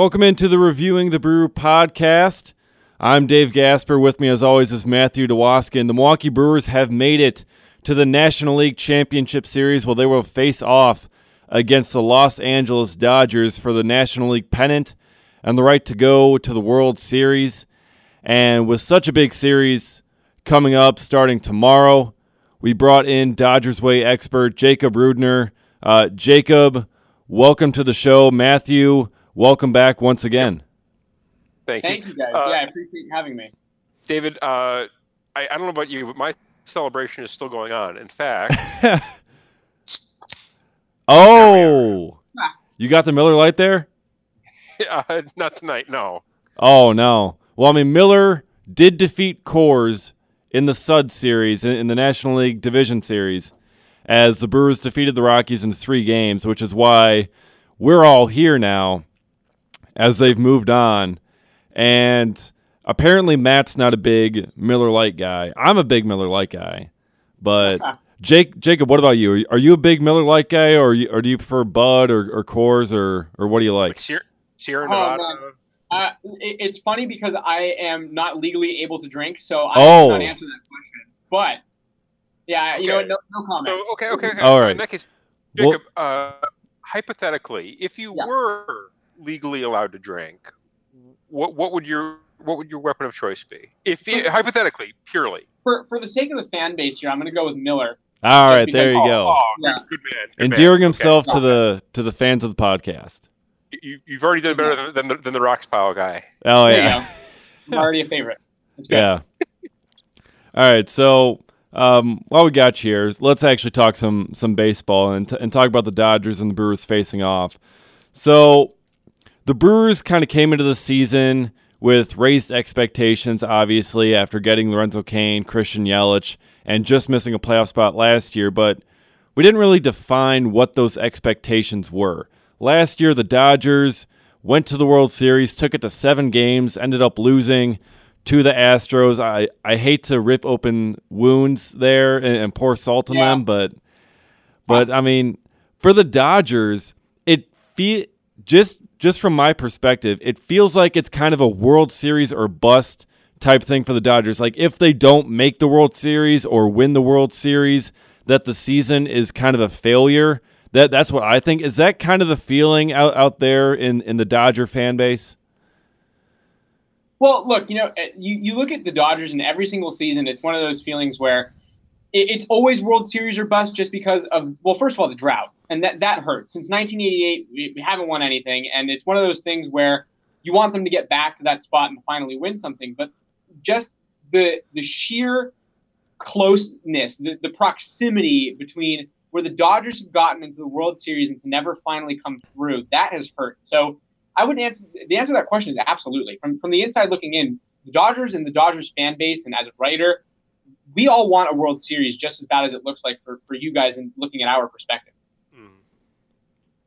Welcome into the Reviewing the Brew podcast. I'm Dave Gasper. With me, as always, is Matthew Dewoskin. The Milwaukee Brewers have made it to the National League Championship Series where they will face off against the Los Angeles Dodgers for the National League pennant and the right to go to the World Series. And with such a big series coming up starting tomorrow, we brought in Dodgers Way expert Jacob Rudner. Uh, Jacob, welcome to the show. Matthew, welcome back once again. Thank you. Thank you, guys. Uh, yeah, I appreciate having me. David, uh, I, I don't know about you, but my celebration is still going on. In fact, oh, you got the Miller Lite there? uh, not tonight, no. Oh no. Well, I mean, Miller did defeat Coors in the Sud series in, in the National League Division Series, as the Brewers defeated the Rockies in three games, which is why we're all here now, as they've moved on, and apparently Matt's not a big Miller Lite guy. I'm a big Miller Lite guy, but. Jake, Jacob, what about you? Are you- a big Miller Lite guy, or, you, or do you prefer Bud or, or Coors, or, or what do you like? Like Sierra, Sierra Oh, Nevada. man. Uh, it, it's funny because I am not legally able to drink, so I Oh. cannot answer that question. But yeah, you know, no, no comment. So, okay, okay, okay. All So right. In that case, Well- Jacob, uh, hypothetically, if you Yeah. were legally allowed to drink, what what would your what would your weapon of choice be? If hypothetically, purely. For for the sake of the fan base here, I'm going to go with Miller. All Just right, because- there you oh, go. Oh, Yeah. good, good man. good man. endearing Okay. himself to the to the fans of the podcast. You, you've already done better than, than, the, than the Rox Pile guy. Oh There yeah, you go. I'm already a favorite. That's good. yeah. All right, so um, while we got you here, let's actually talk some some baseball and t- and talk about the Dodgers and the Brewers facing off. So the Brewers kind of came into the season with raised expectations, obviously after getting Lorenzo Cain, Christian Yelich, and just missing a playoff spot last year, but we didn't really define what those expectations were. Last year, the Dodgers went to the World Series, took it to seven games, ended up losing to the Astros. I, I hate to rip open wounds there and, and pour salt on Yeah. them, but but I mean, for the Dodgers, it fe- just just from my perspective, it feels like it's kind of a World Series or bust type thing for the Dodgers. Like if they don't make the World Series or win the World Series, that the season is kind of a failure. That that's what I think. Is that kind of the feeling out, out there in, in the Dodger fan base? Well, look, you know, uh, you, you look at the Dodgers, and every single season, it's one of those feelings where it, it's always World Series or bust just because of, well, first of all, the drought. And that, that hurts. Since 1988, we, we haven't won anything. And it's one of those things where you want them to get back to that spot and finally win something. But just the, the sheer closeness, the, the proximity between where the Dodgers have gotten into the World Series and to never finally come through, that has hurt. So I would answer the answer to that question is absolutely. From from the inside looking in, the Dodgers and the Dodgers fan base, and as a writer, we all want a World Series just as bad as it looks like for, for you guys and looking at our perspective.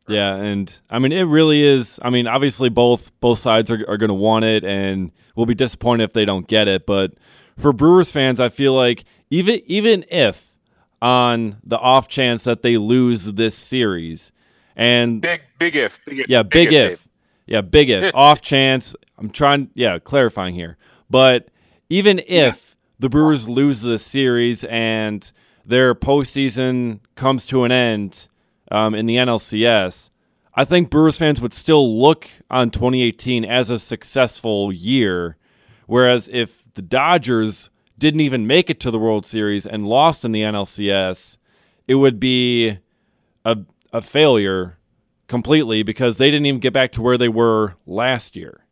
Yeah, and I mean it really is. I mean, obviously both both sides are, are going to want it, and we'll be disappointed if they don't get it. But for Brewers fans, I feel like even even if on the off chance that they lose this series, and Big big if. Big if yeah, big, if, Dave. yeah, big if, off chance. I'm trying, yeah, clarifying here. But even if the Brewers lose this series and their postseason comes to an end um, in the NLCS, I think Brewers fans would still look on 2018 as a successful year. Whereas if the Dodgers didn't even make it to the World Series and lost in the NLCS, it would be a, a failure completely because they didn't even get back to where they were last year.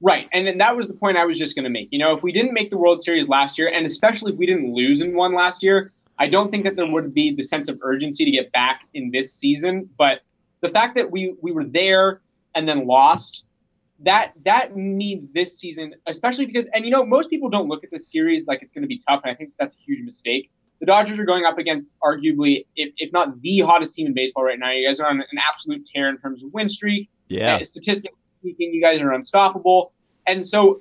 Right, and that was the point I was just going to make. You know, if we didn't make the World Series last year, and especially if we didn't lose in one last year, I don't think that there would be the sense of urgency to get back in this season. But the fact that we we were there and then lost, that that means this season, especially because, and you know, most people don't look at this series like it's going to be tough, and I think that's a huge mistake. The Dodgers are going up against arguably, if, if not the hottest team in baseball right now. You guys are on an absolute tear in terms of win streak. Yeah. Statistically speaking, you guys are unstoppable. And so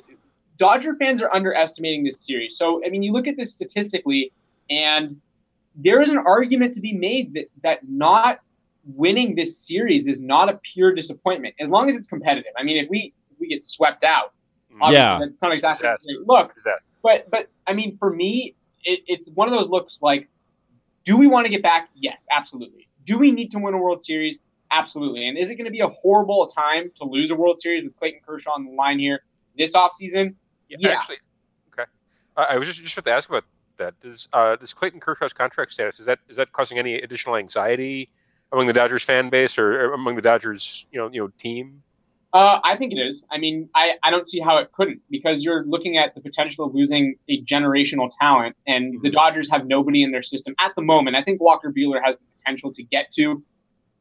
Dodger fans are underestimating this series. So, I mean, you look at this statistically, and there is an argument to be made that, that not winning this series is not a pure disappointment as long as it's competitive. I mean, if we if we get swept out, mm. obviously Yeah. it's not exactly a Disaster. great look. Is that But but I mean, for me, it, it's one of those looks like, do we want to get back? Yes, absolutely. Do we need to win a World Series? Absolutely. And is it going to be a horrible time to lose a World Series with Clayton Kershaw on the line here this offseason? Yeah, Yeah. actually, okay. I I was just just about to ask about that. Does uh, does Clayton Kershaw's contract status is that is that causing any additional anxiety among the Dodgers fan base or among the Dodgers you know you know team? Uh, I think it is. I mean, I, I don't see how it couldn't because you're looking at the potential of losing a generational talent, and the Mhm. Dodgers have nobody in their system at the moment. I think Walker Buehler has the potential to get to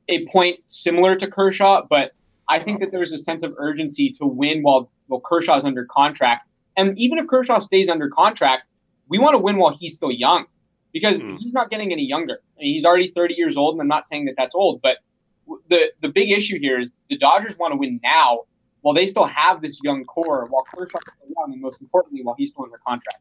a point similar to Kershaw, but I think that there's a sense of urgency to win while while Kershaw's under contract. And even if Kershaw stays under contract, we want to win while he's still young because Mhm. he's not getting any younger. I mean, he's already 30 years old, and I'm not saying that that's old, but the the big issue here is the Dodgers want to win now while they still have this young core, while Kershaw's still young, and most importantly, while he's still under contract.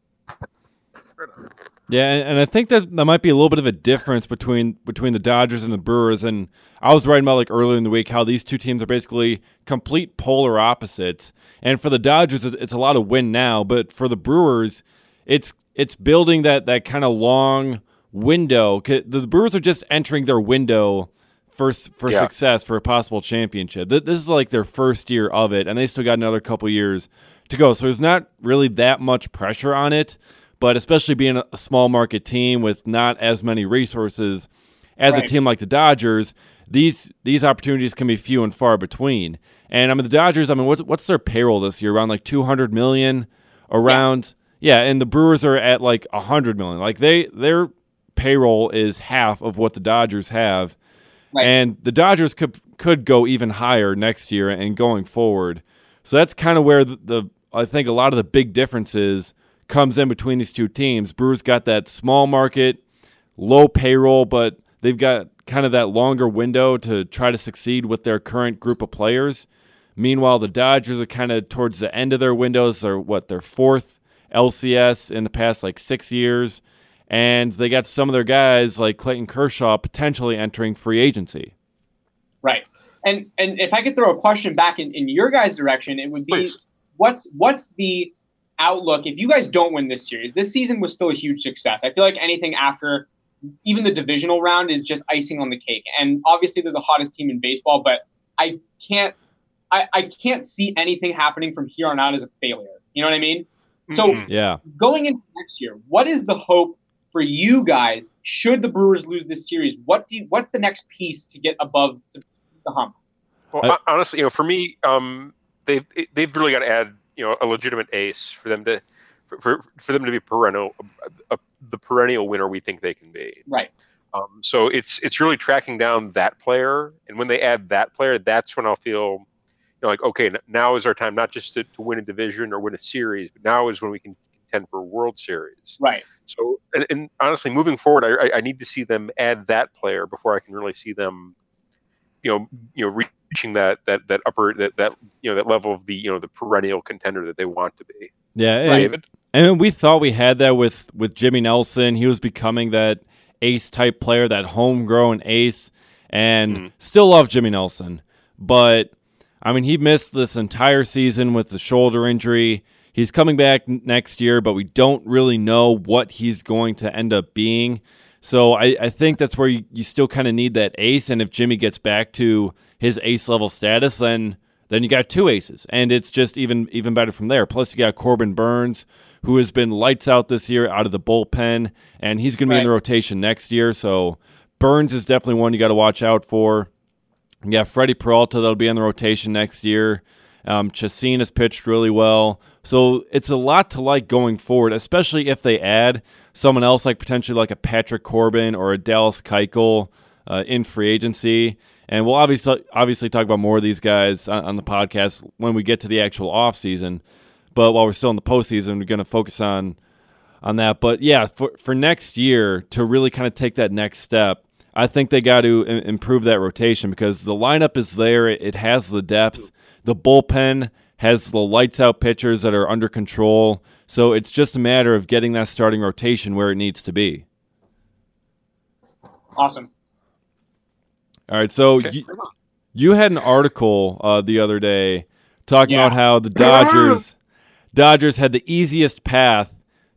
Yeah, and, and I think that that might be a little bit of a difference between between the Dodgers and the Brewers. And I was writing about like earlier in the week how these two teams are basically complete polar opposites. And for the Dodgers, it's, it's a lot of win now, but for the Brewers, it's it's building that that kind of long window. The Brewers are just entering their window for for Yeah. success for a possible championship. This is like their first year of it, and they still got another couple years to go. So there's not really that much pressure on it. But especially being a small market team with not as many resources as a team like the Dodgers, these these opportunities can be few and far between. And I mean the Dodgers, I mean what's what's their payroll this year? Around like 200 million around yeah, and the Brewers are at like a 100 million. Like they their payroll is half of what the Dodgers have. Right. And the Dodgers could could go even higher next year and going forward. So that's kind of where the, the I think a lot of the big differences comes in between these two teams. Brewers got that small market, low payroll, but they've got kind of that longer window to try to succeed with their current group of players. Meanwhile, the Dodgers are kind of towards the end of their windows. They're what their fourth LCS in the past like six years, and they got some of their guys like Clayton Kershaw potentially entering free agency. Right. And and if I could throw a question back in, in your guys' direction, it would be Please. what's what's the outlook if you guys don't win this series? This season was still a huge success. I feel like anything after even the divisional round is just icing on the cake. And obviously they're the hottest team in baseball, but I can't I, I can't see anything happening from here on out as a failure. You know what I mean? So Mhm. Yeah. going into next year, what is the hope for you guys should the Brewers lose this series? What do you, what's the next piece to get above the, the hump? Well, I- honestly, you know, for me, um, they've they've really got to add you know a legitimate ace for them to for, for, for them to be perennial a, a, the perennial winner we think they can be. Right. Um, so it's it's really tracking down that player, and when they add that player, that's when I'll feel, you know, like okay, now is our time not just to, to win a division or win a series, but now is when we can contend for a World Series. Right. So, and, and honestly, moving forward, I, I- I need to see them add that player before I can really see them, you know, you know, reaching that that that upper that that you know that level of the you know the perennial contender that they want to be. Yeah. And, David, and we thought we had that with with Jimmy Nelson. He was becoming that ace type player, that homegrown ace, and Mhm. still love Jimmy Nelson. But I mean, he missed this entire season with the shoulder injury. He's coming back n- next year, but we don't really know what he's going to end up being. So I, I think that's where you, you still kind of need that ace. And if Jimmy gets back to his ace level status, then then you got two aces, and it's just even even better from there. Plus, you got Corbin Burnes, who has been lights out this year out of the bullpen, and he's going to be in the rotation next year. So Burnes is definitely one you got to watch out for. Got Freddie Peralta that'll be in the rotation next year. Um, Chacin has pitched really well. So it's a lot to like going forward, especially if they add someone else like potentially like a Patrick Corbin or a Dallas Keuchel uh, in free agency. And we'll obviously obviously talk about more of these guys on, on the podcast when we get to the actual off season. But while we're still in the postseason, we're going to focus on on that. But yeah, for for next year to really kind of take that next step, I think they got to improve that rotation because the lineup is there. It, has the depth. The bullpen has the lights out pitchers that are under control. So it's just a matter of getting that starting rotation where it needs to be. Awesome. All right, so Okay. you, you had an article uh, the other day talking Yeah. about how the Dodgers Dodgers had the easiest path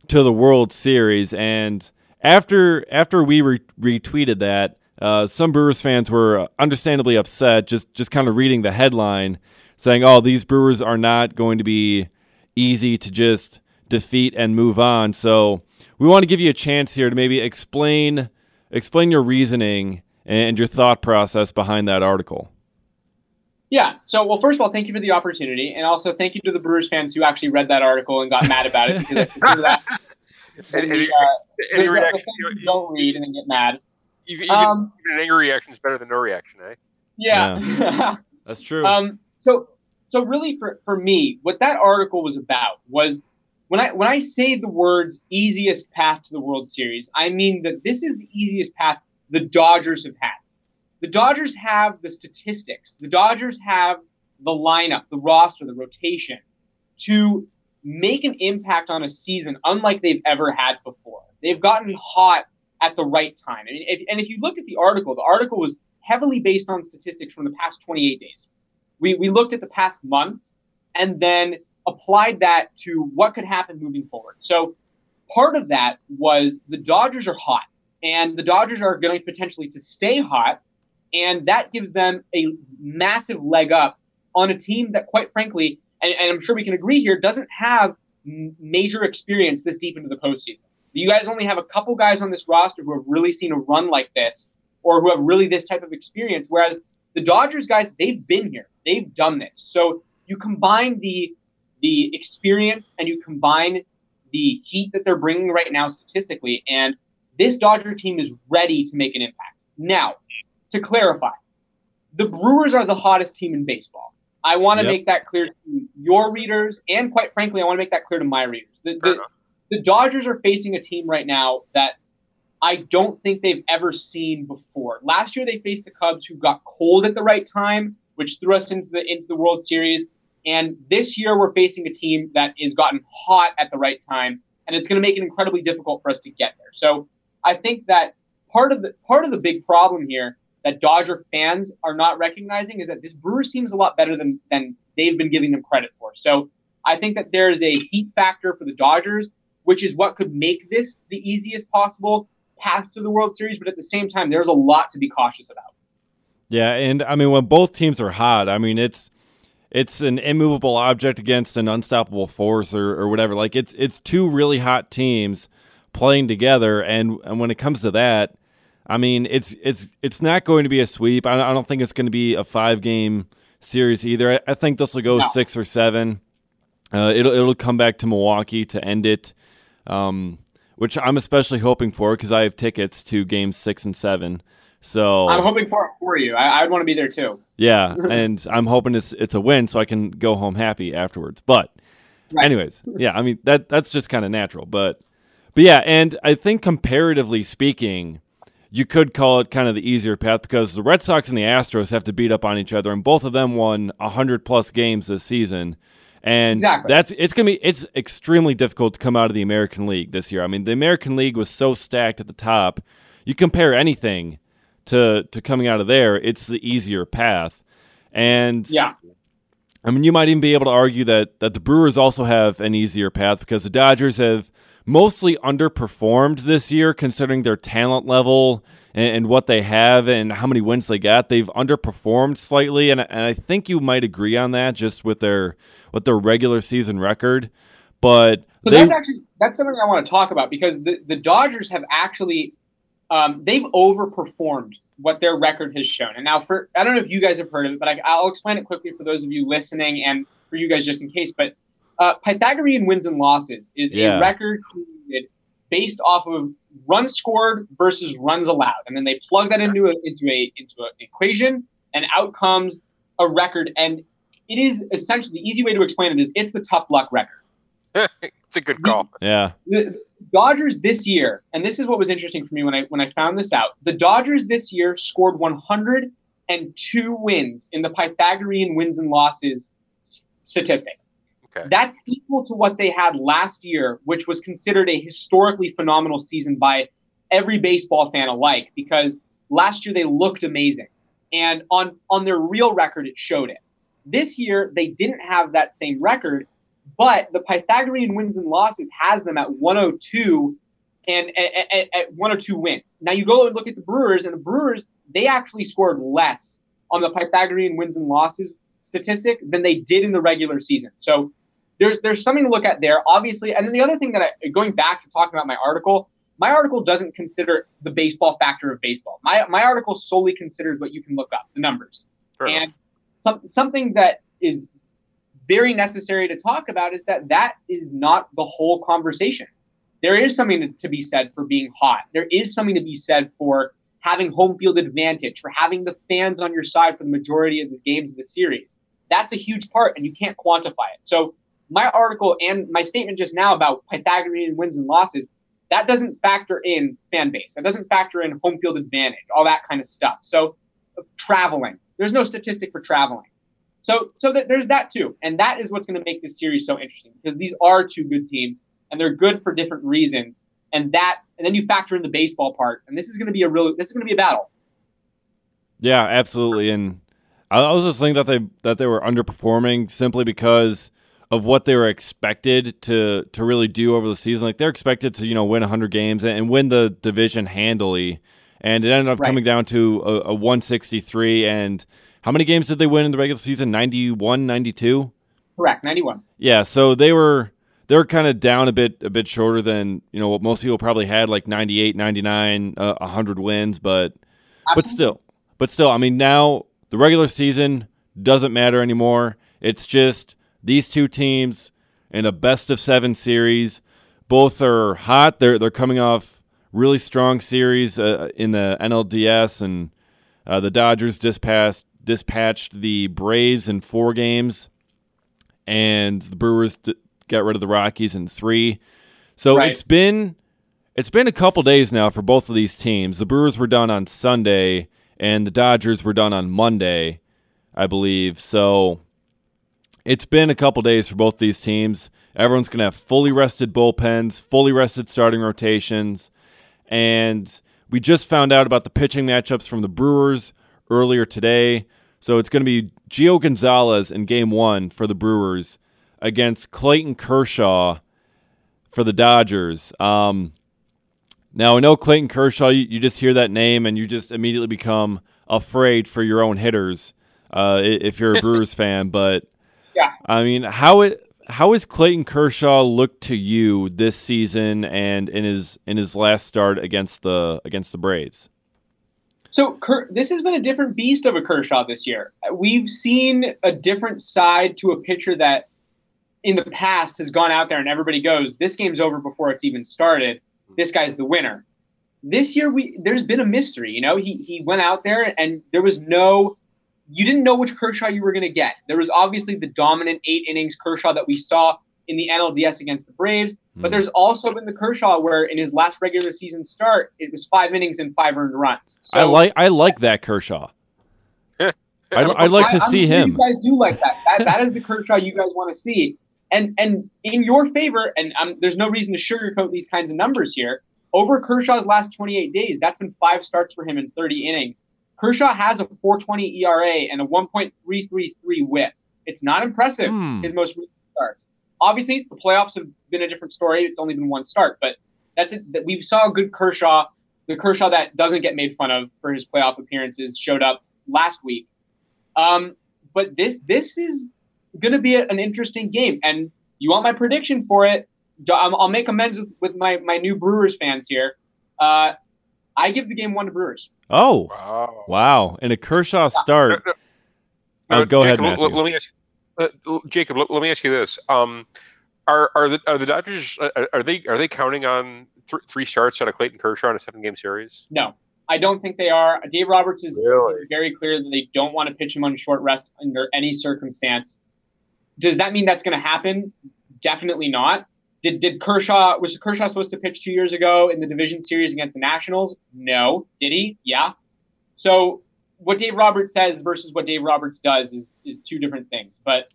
to the World Series, and after after we re- retweeted that, uh, some Brewers fans were understandably upset. Just just kind of reading the headline, saying, "Oh, these Brewers are not going to be easy to just defeat and move on." So we want to give you a chance here to maybe explain explain your reasoning and your thought process behind that article. Yeah. So, well, first of all, thank you for the opportunity, and also thank you to the Brewers fans who actually read that article and got mad about it because I that And- the, and- uh, Any the- the reaction? You, don't read and then get mad. you, you, Um, an angry reaction is better than no reaction, eh? yeah. That's true. Um, so, so really, for, for me, what that article was about was when I when I say the words "easiest path to the World Series," I mean that this is the easiest path the Dodgers have had. The Dodgers have the statistics. The Dodgers have the lineup, the roster, the rotation to make an impact on a season unlike they've ever had before. They've gotten hot at the right time. And if, and if you look at the article, the article was heavily based on statistics from the past 28 days. We, we looked at the past month and then applied that to what could happen moving forward. So part of that was the Dodgers are hot and the Dodgers are going potentially to stay hot. And that gives them a massive leg up on a team that, quite frankly, and, and I'm sure we can agree here, doesn't have major experience this deep into the postseason. You guys only have a couple guys on this roster who have really seen a run like this or who have really this type of experience. Whereas the Dodgers guys, they've been here, they've done this. So you combine the the experience and you combine the heat that they're bringing right now statistically, and this Dodger team is ready to make an impact. Now, to clarify, the Brewers are the hottest team in baseball. I want to Yep. make that clear to your readers, and quite frankly, I want to make that clear to my readers. The, the, the Dodgers are facing a team right now that I don't think they've ever seen before. Last year they faced the Cubs who got cold at the right time, which threw us into the into the World Series. And this year we're facing a team that is gotten hot at the right time, and it's going to make it incredibly difficult for us to get there. So I think that part of the part of the big problem here that Dodger fans are not recognizing is that this Brewers team is a lot better than than they've been giving them credit for. So I think that there is a heat factor for the Dodgers, which is what could make this the easiest possible path to the World Series. But at the same time, there's a lot to be cautious about. Yeah, and I mean when both teams are hot, I mean it's it's an immovable object against an unstoppable force or, or whatever. Like it's it's two really hot teams playing together, and and when it comes to that, I mean it's it's it's not going to be a sweep. I, I don't think it's going to be a five game series either. I, I think this will go No. six or seven. Uh, it'll it'll come back to Milwaukee to end it, um, which I'm especially hoping for because I have tickets to games six and seven. So I'm hoping for for you. I, I'd want to be there too. yeah, and I'm hoping it's it's a win so I can go home happy afterwards. But Right. anyways, yeah, I mean that that's just kind of natural. But but yeah, and I think comparatively speaking, you could call it kind of the easier path because the Red Sox and the Astros have to beat up on each other, and both of them won hundred plus games this season. And Exactly. that's it's gonna be it's extremely difficult to come out of the American League this year. I mean, the American League was so stacked at the top. You compare anything to to coming out of there, it's the easier path. And Yeah. I mean, you might even be able to argue that that the Brewers also have an easier path because the Dodgers have mostly underperformed this year, considering their talent level and, and what they have and how many wins they got. They've underperformed slightly, and and I think you might agree on that just with their with their regular season record. But So they, that's actually that's something I want to talk about because the, the Dodgers have actually um, they've overperformed what their record has shown. And now for I don't know if you guys have heard of it, but I, I'll explain it quickly for those of you listening and for you guys just in case. But uh, Pythagorean wins and losses is Yeah. a record created based off of runs scored versus runs allowed, and then they plug that into a into a into an equation, and out comes a record. And it is essentially the easy way to explain it is it's the tough luck record it's a good call. yeah, the Dodgers this year, and this is what was interesting for me when I when I found this out. The Dodgers this year scored 102 wins in the Pythagorean wins and losses s- statistic. Okay. That's equal to what they had last year, which was considered a historically phenomenal season by every baseball fan alike because last year they looked amazing. And on on their real record, it showed it. This year, they didn't have that same record, but the Pythagorean wins and losses has them at 102 and at, at, at 102 wins. Now you go and look at the Brewers, and the Brewers they actually scored less on the Pythagorean wins and losses statistic than they did in the regular season. So there's there's something to look at there, obviously. And then the other thing that I, going back to talking about my article, my article doesn't consider the baseball factor of baseball. My my article solely considers what you can look up, the numbers. Fair and some, something that is very necessary to talk about is that that is not the whole conversation. There is something to, to be said for being hot. There is something to be said for having home field advantage, for having the fans on your side for the majority of the games of the series. That's a huge part, and you can't quantify it. So my article and my statement just now about Pythagorean wins and losses, that doesn't factor in fan base. That doesn't factor in home field advantage, all that kind of stuff. So traveling, there's no statistic for traveling. So so th- there's that too, and that is what's going to make this series so interesting because these are two good teams and they're good for different reasons. And that, and then you factor in the baseball part, and this is going to be a real, this is going to be a battle. Yeah, absolutely. And I I was just thinking that they that they were underperforming simply because of what they were expected to to really do over the season. Like they're expected to you know win 100 games and, and win the division handily, and it ended up Right. coming down to a, a 163. And how many games did they win in the regular season? 91, 92. Correct, 91. Yeah, so they were they were kind of down a bit a bit shorter than you know what most people probably had like 98 99 uh, 100 wins but but still but still i mean now the regular season doesn't matter anymore it's just these two teams in a best of 7 series both are hot they're they're coming off really strong series uh, in the NLDS and uh, the Dodgers dispatched dispatched the Braves in 4 games and the Brewers d- got rid of the Rockies in three. So Right. it's been it's been a couple days now for both of these teams. The Brewers were done on Sunday, and the Dodgers were done on Monday, I believe. So it's been a couple days for both these teams. Everyone's going to have fully rested bullpens, fully rested starting rotations, and we just found out about the pitching matchups from the Brewers earlier today. So it's going to be Gio Gonzalez in game one for the Brewers against Clayton Kershaw for the Dodgers. Um, now, I know Clayton Kershaw, you, you just hear that name and you just immediately become afraid for your own hitters uh, if you're a Brewers fan. But, Yeah. I mean, how it. How has Clayton Kershaw looked to you this season and in his in his last start against the against the Braves? So Ker- this has been a different beast of a Kershaw this year. We've seen a different side to a pitcher that in the past has gone out there and everybody goes, this game's over before it's even started. This guy's the winner. This year we there's been a mystery, you know. He he went out there and there was no you didn't know which Kershaw you were going to get. There was obviously the dominant 8 innings Kershaw that we saw in the NLDS against the Braves, but Hmm. there's also been the Kershaw where in his last regular season start, it was 5 innings and 5 earned runs. So I like I like that Kershaw. I'd, I'd like to I- see sure him. You guys do like that. That, that is the Kershaw you guys want to see. And and in your favor, and um, there's no reason to sugarcoat these kinds of numbers here. Over Kershaw's last 28 days, that's been five starts for him in 30 innings. Kershaw has a 4.20 ERA and a 1.333 WHIP. It's not impressive. Hmm. His most recent starts. Obviously, the playoffs have been a different story. It's only been one start, but that's it. We saw a good Kershaw. The Kershaw that doesn't get made fun of for his playoff appearances showed up last week. Um, but this this is going to be a- an interesting game, and you want my prediction for it? I'll I'll make amends with, with my my new Brewers fans here. Uh, I give the game one to Brewers. Oh, Wow. wow! In a Kershaw start. No, Oh, no, go ahead, Jacob, Matthew. Let, let me ask, uh, l- Jacob. Let, let me ask you this: um, Are are the are the Dodgers uh, are they are they counting on th- three starts out of Clayton Kershaw in a seven game series? No, I don't think they are. Dave Roberts is Really? very clear that they don't want to pitch him on short rest under any circumstance. Does that mean that's going to happen? Definitely not. Did, did Kershaw was Kershaw supposed to pitch two years ago in the division series against the Nationals? No. Did he? Yeah. So what Dave Roberts says versus what Dave Roberts does is is two different things. But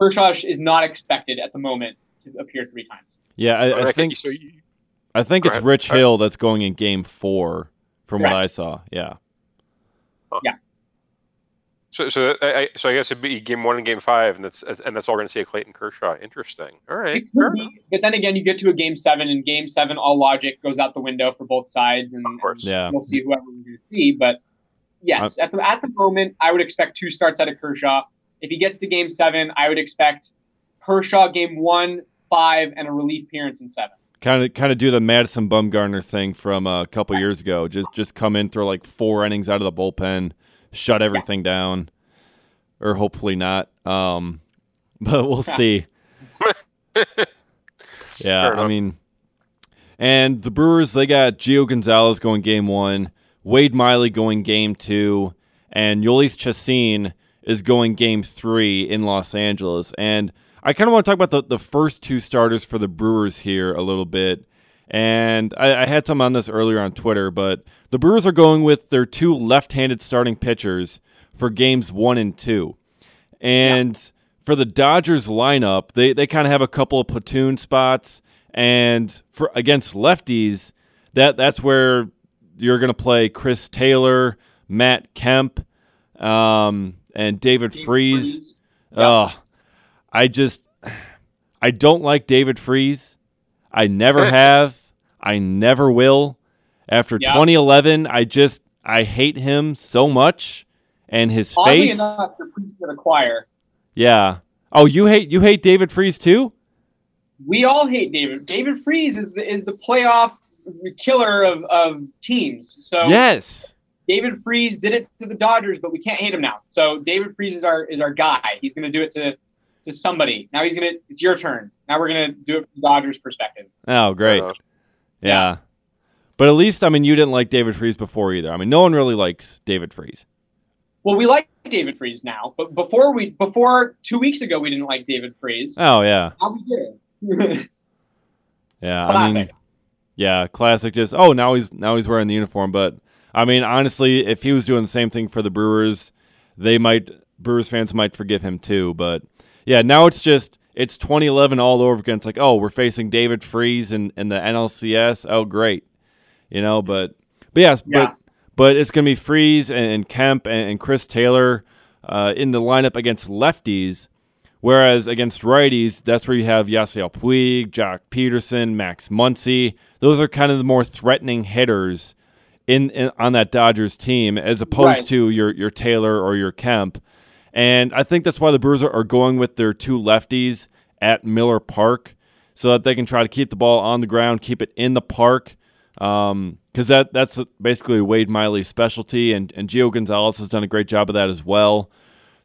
Kershaw is not expected at the moment to appear three times. Yeah, I, I Okay, think so you- I think it's ahead. Rich Hill that's going in Game Four, from what I saw. Yeah. Yeah. So, so, I, so I guess it'd be game one and game five, and that's and that's all we're going to see a Clayton Kershaw. Interesting. All right. Be, but then again, you get to a game seven, and game seven, all logic goes out the window for both sides, and, of course, yeah. we'll see whoever we're going to see. But yes, uh, at the at the moment, I would expect two starts out of Kershaw. If he gets to game seven, I would expect Kershaw game one, five, and a relief appearance in seven. Kind of, kind of do the Madison Bumgarner thing from uh, a couple years ago. Just, just come in, throw like four innings out of the bullpen, shut everything yeah. down, or hopefully not. Um, but we'll see. yeah, I mean, and the Brewers they got Gio Gonzalez going game one, Wade Miley going game two, and Jhoulys Chacin is going game three in Los Angeles. And I kind of want to talk about the, the first two starters for the Brewers here a little bit. And I, I, had some on this earlier on Twitter, but the Brewers are going with their two left handed starting pitchers for games one and two. And yeah. for the Dodgers lineup, they, they kind of have a couple of platoon spots. And for against lefties, that that's where you're going to play Chris Taylor, Matt Kemp, um, and David, David Freese. Freese. Yeah. I just I don't like David Freese. I never have. I never will. After yeah. 2011, I just I hate him so much and his Oddly face. Enough, the choir. Yeah. Oh, you hate you hate David Freese too? We all hate David. David Freese is the is the playoff killer of, of teams. So yes, David Freese did it to the Dodgers, but we can't hate him now. So David Freese is our is our guy. He's going to do it to to somebody. Now he's gonna. It's your turn. Now we're gonna do it from Dodgers' perspective. Oh, great. Uh, yeah. yeah. But at least, I mean, you didn't like David Freese before either. I mean, no one really likes David Freese. Well, we like David Freese now, but before we, before two weeks ago, we didn't like David Freese. Oh yeah. How we did. yeah, I mean, yeah, classic. Just oh, now he's now he's wearing the uniform. But I mean, honestly, if he was doing the same thing for the Brewers, they might Brewers fans might forgive him too. But yeah, now it's just it's 2011 all over again. It's like, oh, we're facing David Freese in, in the NLCS. Oh, great, you know. But but yes, yeah. but but it's gonna be Freese and, and Kemp and, and, Chris Taylor uh, in the lineup against lefties. Whereas against righties, that's where you have Yasiel Puig, Joc Pederson, Max Muncy. Those are kind of the more threatening hitters in, in on that Dodgers team, as opposed right. to your your Taylor or your Kemp. And I think that's why the Brewers are going with their two lefties at Miller Park so that they can try to keep the ball on the ground, keep it in the park. Because um, that that's basically Wade Miley's specialty, and, and Gio Gonzalez has done a great job of that as well.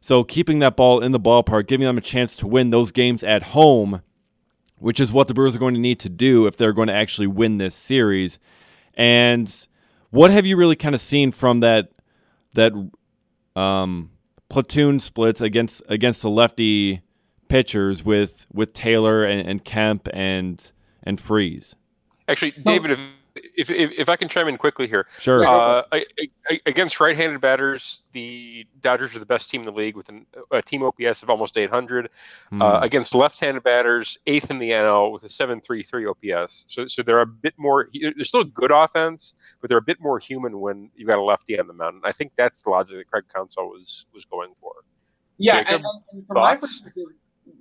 So keeping that ball in the ballpark, giving them a chance to win those games at home, which is what the Brewers are going to need to do if they're going to actually win this series. And what have you really kind of seen from that that um, platoon splits against against the lefty pitchers with with Taylor and, and Kemp and and Freese. Actually, David, if, if, if, if I can chime in quickly here, sure. Uh, I, I, against right-handed batters, the Dodgers are the best team in the league with an, a team OPS of almost 800. Mm. Uh, against left-handed batters, eighth in the NL with a 7.33 OPS. So so they're a bit more. They're still a good offense, but they're a bit more human when you've got a lefty on the mound. I think that's the logic that Craig Counsell was was going for. Yeah, Jacob, and, and from thoughts? my perspective,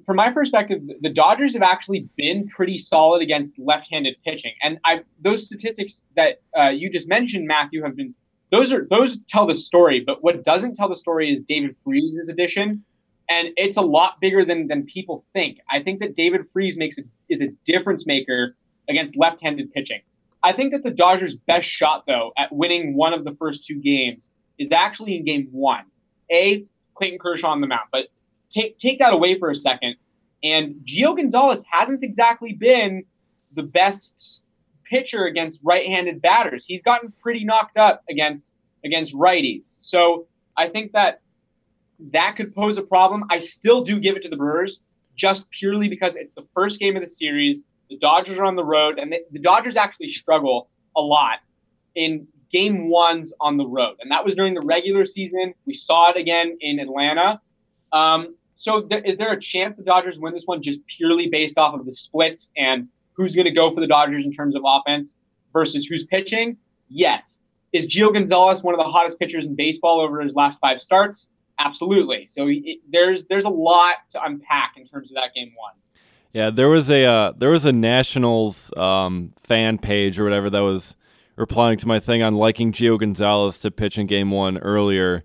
from my perspective, the Dodgers have actually been pretty solid against left-handed pitching, and I those statistics that uh, you just mentioned, Matthew, have been those are those tell the story. But what doesn't tell the story is David Freese's addition, and it's a lot bigger than than people think. I think that David Freese makes a, is a difference maker against left-handed pitching. I think that the Dodgers' best shot, though, at winning one of the first two games is actually in Game One. A Clayton Kershaw on the mound, but take take that away for a second. And Gio Gonzalez hasn't exactly been the best pitcher against right-handed batters. He's gotten pretty knocked up against against righties. So I think that that could pose a problem. I still do give it to the Brewers just purely because it's the first game of the series. The Dodgers are on the road, and the, the Dodgers actually struggle a lot in game ones on the road. And that was during the regular season. We saw it again in Atlanta. Um, so th- is there a chance the Dodgers win this one just purely based off of the splits and who's going to go for the Dodgers in terms of offense versus who's pitching? Yes. Is Gio Gonzalez one of the hottest pitchers in baseball over his last five starts? Absolutely. So it, there's there's a lot to unpack in terms of that game one. Yeah, there was a uh, there was a Nationals um, fan page or whatever that was replying to my thing on liking Gio Gonzalez to pitch in Game One earlier,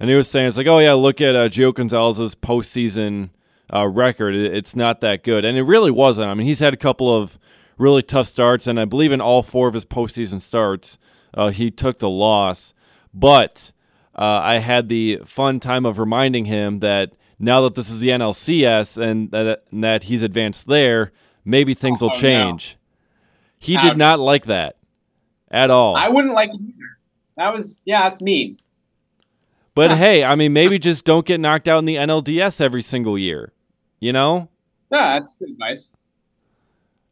and he was saying it's like, oh yeah, look at uh, Gio Gonzalez's postseason uh, record. It's not that good, and it really wasn't. I mean, he's had a couple of really tough starts, and I believe in all four of his postseason starts, uh, he took the loss. But uh, I had the fun time of reminding him that now that this is the NLCS and that, and that he's advanced there, maybe things will Oh, no. change. He Ouch. did not like that at all. I wouldn't like it either. That was yeah, that's mean. But Yeah. hey, I mean, maybe just don't get knocked out in the NLDS every single year. You know? Yeah, that's good advice.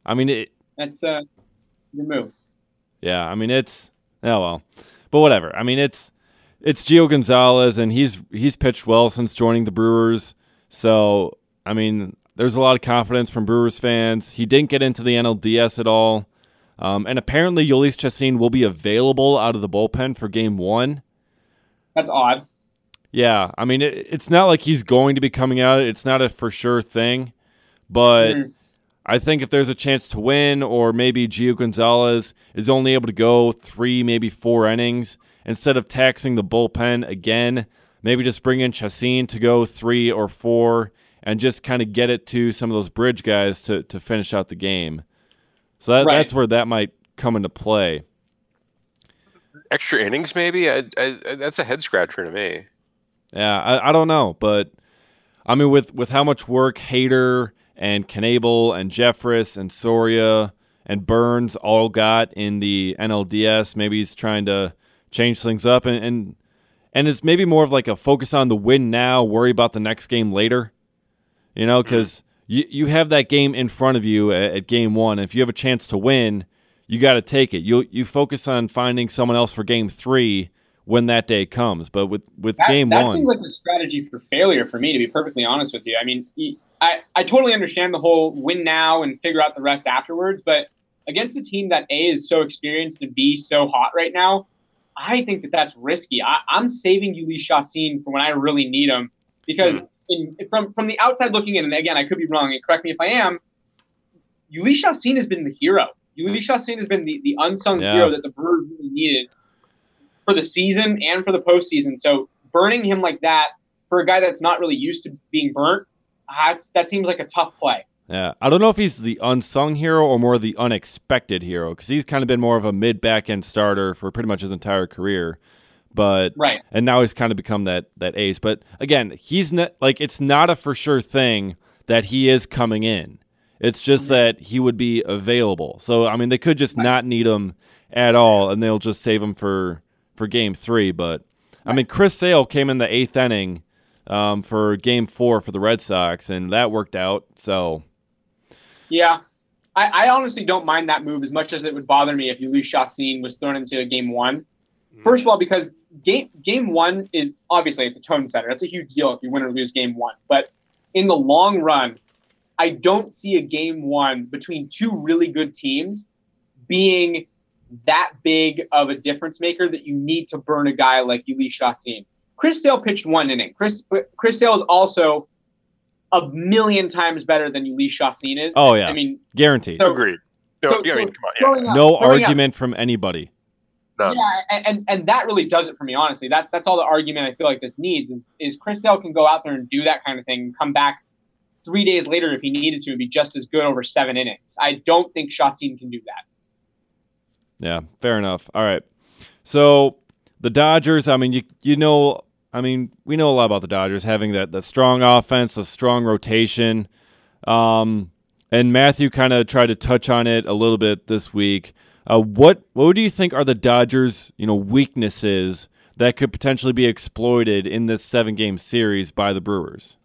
I mean, it, That's uh your move. Yeah, I mean it's oh well, but whatever. I mean it's it's Gio Gonzalez, and he's he's pitched well since joining the Brewers. So I mean, there's a lot of confidence from Brewers fans. He didn't get into the NLDS at all, um, and apparently Jhoulys Chacin will be available out of the bullpen for Game One. That's odd. Yeah, I mean it, it's not like he's going to be coming out. It's not a for sure thing, but. Mm. I think if there's a chance to win, or maybe Gio Gonzalez is only able to go three, maybe four innings, instead of taxing the bullpen again, maybe just bring in Chacin to go three or four and just kind of get it to some of those bridge guys to, to finish out the game. So that, Right. that's where that might come into play. Extra innings, maybe. I, I, I- that's a head scratcher to me. Yeah, I, I don't know, but I mean, with with how much work Hader and Knebel and Jeffress and Soria and Burnes all got in the NLDS, maybe he's trying to change things up, and and, and it's maybe more of like a focus on the win now, worry about the next game later. You know, mm-hmm. because you you have that game in front of you at, at game one. If you have a chance to win, you got to take it. You you focus on finding someone else for game three when that day comes. But with with That, game that one, that seems like a strategy for failure for me, to be perfectly honest with you. I mean, I I totally understand the whole win now and figure out the rest afterwards, but against a team that A is so experienced and B so hot right now, I think that that's risky. I, I'm saving Jhoulys Chacin for when I really need him because hmm. in, from from the outside looking in, and again, I could be wrong, and correct me if I am, Jhoulys Chacin has been the hero. Jhoulys Chacin has been the, the unsung Yeah. hero that the Brewers really needed for the season and for the postseason. So burning him like that for a guy that's not really used to being burnt, uh, that's, that seems like a tough play. Yeah, I don't know if he's the unsung hero or more the unexpected hero because he's kind of been more of a mid back end starter for pretty much his entire career. But Right. and now he's kind of become that that ace. But again, he's not like it's not a for sure thing that he is coming in. It's just that he would be available. So I mean, they could just not need him at all, and they'll just save him for for game three. But I mean, Chris Sale came in the eighth inning um, for game four for the Red Sox, and that worked out. So Yeah. I, I honestly don't mind that move as much as it would bother me if Jhoulys Chacin was thrown into game one. First of all, because game game one is obviously it's a tone setter. That's a huge deal if you win or lose game one. But in the long run, I don't see a game one between two really good teams being that big of a difference maker that you need to burn a guy like Jhoulys Chacin. Chris Sale pitched one inning. Chris Chris Sale is also a million times better than Jhoulys Chacin is. Oh, yeah. I mean, guaranteed. So- Agreed. No, so- yeah, I mean, come on. Yeah. throwing out- no throwing out- argument from anybody. None. yeah, and, and and that really does it for me, honestly. That that's all the argument I feel like this needs is is Chris Sale can go out there and do that kind of thing, and come back three days later if he needed to, be just as good over seven innings. I don't think Chacin can do that. Yeah, fair enough. All right. So the Dodgers, I mean, you you know, I mean, we know a lot about the Dodgers having that that strong offense, a strong rotation. Um, and Matthew kind of tried to touch on it a little bit this week. Uh, what what do you think are the Dodgers, you know, weaknesses that could potentially be exploited in this seven game series by the Brewers?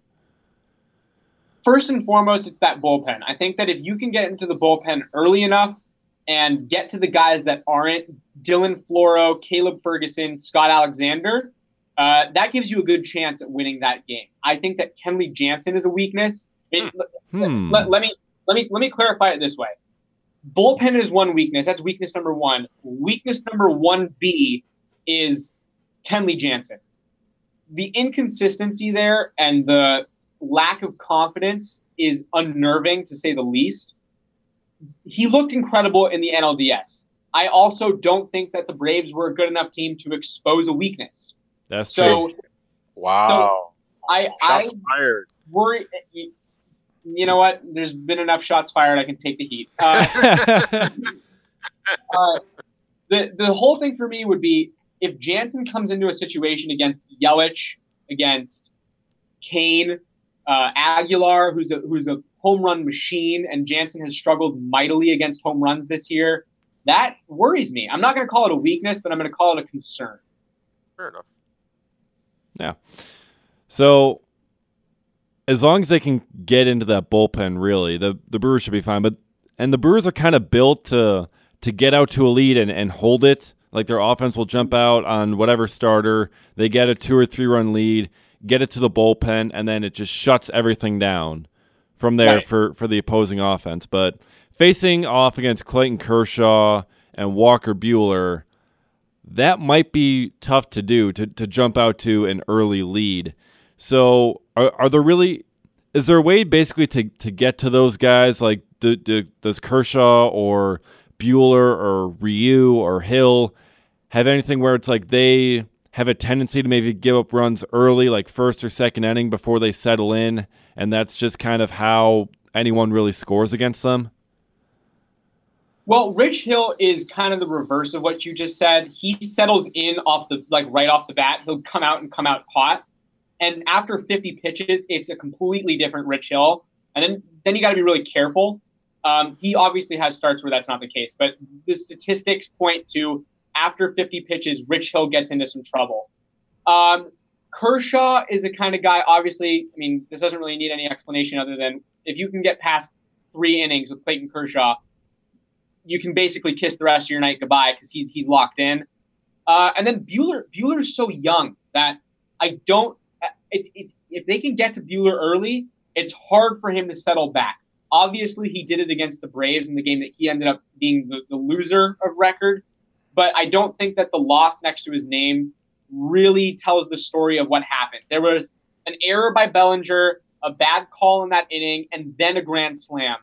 First and foremost, it's that bullpen. I think that if you can get into the bullpen early enough and get to the guys that aren't Dylan Floro, Caleb Ferguson, Scott Alexander, uh, that gives you a good chance at winning that game. I think that Kenley Jansen is a weakness. It- Hmm. let, let me let me let me clarify it this way. Bullpen is one weakness. That's weakness number one. Weakness number one B is Kenley Jansen. the inconsistency there and the lack of confidence is unnerving to say the least. He looked incredible in the NLDS. I also don't think that the Braves were a good enough team to expose a weakness. That's So true. Wow. I, I Shots fired. worry. You know what? There's been enough shots fired. I can take the heat. Uh, uh, the the whole thing for me would be if Jansen comes into a situation against Yelich, against Cain, uh, Aguilar, who's a who's a home run machine, and Jansen has struggled mightily against home runs this year. That worries me. I'm not going to call it a weakness, but I'm going to call it a concern. Fair enough. Yeah. So as long as they can get into that bullpen, really, the the Brewers should be fine. But and the Brewers are kind of built to to get out to a lead and, and hold it. Like their offense will jump out on whatever starter. They get a two or three run lead, get it to the bullpen, and then it just shuts everything down from there Right. for, for the opposing offense. But facing off against Clayton Kershaw and Walker Buehler, that might be tough to do to, to jump out to an early lead. So are, are there really is there a way basically to, to get to those guys like do, do, does Kershaw or Buehler or Ryu or Hill have anything where it's like they have a tendency to maybe give up runs early like first or second inning before they settle in and that's just kind of how anyone really scores against them? Well, Rich Hill is kind of the reverse of what you just said. He settles in off the like right off the bat. He'll come out and come out hot. And after 50 pitches, it's a completely different Rich Hill. And then then you got to be really careful. Um, he obviously has starts where that's not the case, but the statistics point to after 50 pitches, Rich Hill gets into some trouble. Um, Kershaw is a kind of guy. Obviously, I mean, this doesn't really need any explanation other than if you can get past three innings with Clayton Kershaw, you can basically kiss the rest of your night goodbye because he's he's locked in. Uh, and then Buehler Buehler's so young that I don't. It's it's if they can get to Buehler early, it's hard for him to settle back. Obviously, he did it against the Braves in the game that he ended up being the, the loser of record. But I don't think that the loss next to his name really tells the story of what happened. There was an error by Bellinger, a bad call in that inning, and then a grand slam.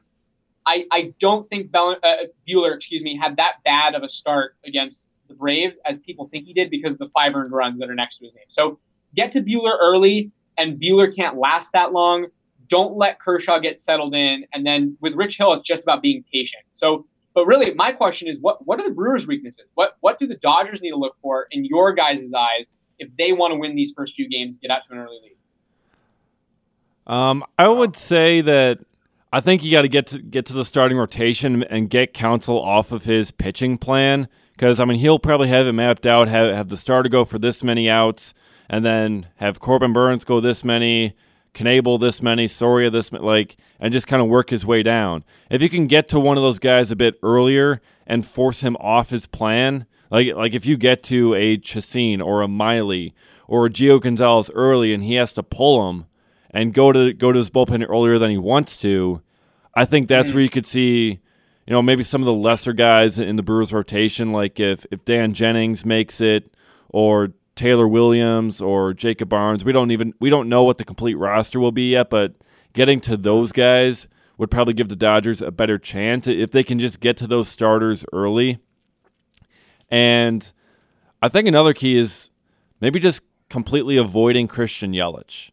I, I don't think Bell, uh, Buehler, excuse me, had that bad of a start against the Braves as people think he did because of the five earned runs that are next to his name. So get to Buehler early, and Buehler can't last that long. Don't let Kershaw get settled in, and then with Rich Hill, it's just about being patient. So, but really, my question is, what what are the Brewers' weaknesses? What what do the Dodgers need to look for in your guys' eyes if they want to win these first few games, get out to an early lead? Um, I would say that I think you got to get to get to the starting rotation and get Counsell off of his pitching plan because I mean he'll probably have it mapped out, have have the starter go for this many outs, and then have Corbin Burnes go this many, Knebel this many, Soria this ma- like, and just kind of work his way down. If you can get to one of those guys a bit earlier and force him off his plan, like like if you get to a Chacin or a Miley or a Gio Gonzalez early and he has to pull him and go to go to his bullpen earlier than he wants to, I think that's where mm. you could see, you know, maybe some of the lesser guys in the Brewers rotation, like if if Dan Jennings makes it, or Taylor Williams or Jacob Barnes. We don't even we don't know what the complete roster will be yet, but getting to those guys would probably give the Dodgers a better chance if they can just get to those starters early. And I think another key is maybe just completely avoiding Christian Yelich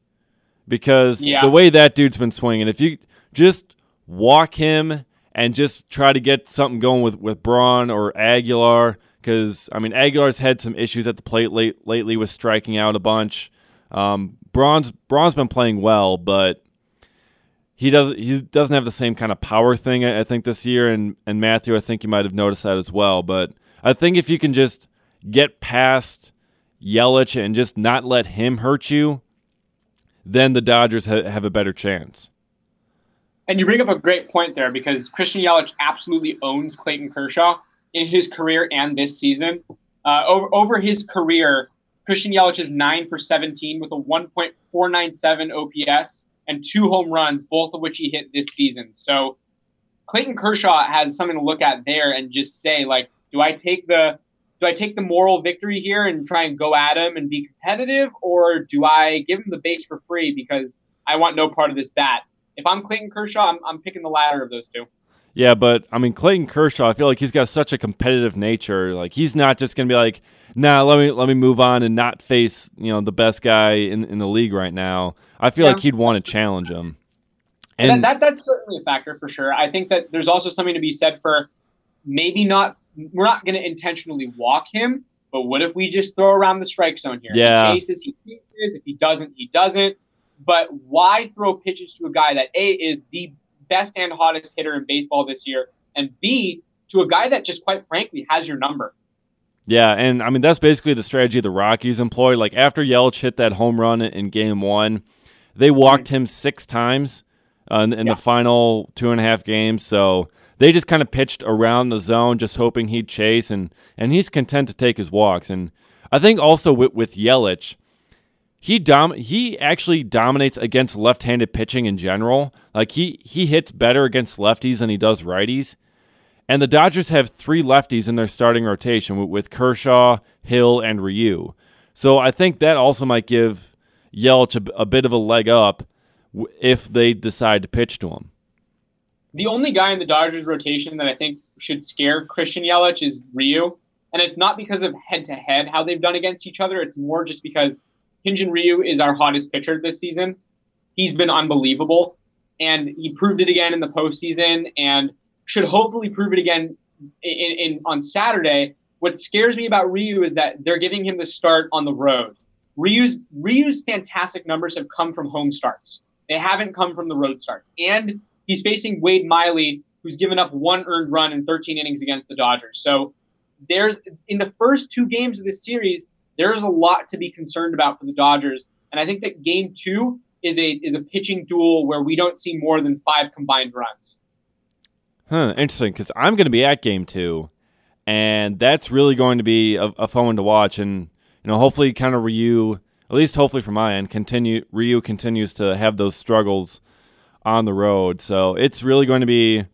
because Yeah. the way that dude's been swinging, if you just walk him and just try to get something going with with Braun or Aguilar, because I mean Aguilar's had some issues at the plate late, lately with striking out a bunch. Um, Braun's Braun's been playing well, but he doesn't he doesn't have the same kind of power thing I, I think this year. And and Matthew, I think you might have noticed that as well. But I think if you can just get past Yelich and just not let him hurt you, then the Dodgers ha- have a better chance. And you bring up a great point there because Christian Yelich absolutely owns Clayton Kershaw in his career and this season. Uh, over, over his career, Christian Yelich is 9 for 17 with a 1.497 OPS and two home runs, both of which he hit this season. So Clayton Kershaw has something to look at there and just say, like, do I take the do I take the moral victory here and try and go at him and be competitive, or do I give him the base for free because I want no part of this bat? If I'm Clayton Kershaw, I'm, I'm picking the latter of those two. Yeah, but I mean Clayton Kershaw, I feel like he's got such a competitive nature. Like he's not just gonna be like, nah, let me let me move on and not face, you know, the best guy in in the league right now. I feel Yeah. like he'd want to challenge him. And that, that that's certainly a factor for sure. I think that there's also something to be said for maybe not we're not going to intentionally walk him, but what if we just throw around the strike zone here? Yeah. He chases, he chases. If he doesn't, he doesn't. But why throw pitches to a guy that a is the best and hottest hitter in baseball this year, and b to a guy that just quite frankly has your number? Yeah, and I mean that's basically the strategy the Rockies employ. Like after Yelich hit that home run in Game One, they walked him six times uh, in, in Yeah. the final two and a half games. So they just kind of pitched around the zone, just hoping he'd chase, and and he's content to take his walks. And I think also with, with Yelich, he dom he actually dominates against left-handed pitching in general. Like he he hits better against lefties than he does righties. And the Dodgers have three lefties in their starting rotation with, Kershaw, Hill, and Ryu. So I think that also might give Yelich a, a bit of a leg up if they decide to pitch to him. The only guy in the Dodgers rotation that I think should scare Christian Yelich is Ryu. And it's not because of head to head how they've done against each other. It's more just because Hyunjin Ryu is our hottest pitcher this season. He's been unbelievable. And he proved it again in the postseason and should hopefully prove it again in, in on Saturday. What scares me about Ryu is that they're giving him the start on the road. Ryu's Ryu's fantastic numbers have come from home starts. They haven't come from the road starts. And he's facing Wade Miley, who's given up one earned run in 13 innings against the Dodgers. So there's in the first two games of this series, there's a lot to be concerned about for the Dodgers. And I think that game two is a is a pitching duel where we don't see more than five combined runs. Huh, interesting, because I'm going to be at game two, and that's really going to be a, a fun one to watch. And, you know, hopefully kind of Ryu, at least hopefully from my end, continue Ryu continues to have those struggles on the road. So it's really going to be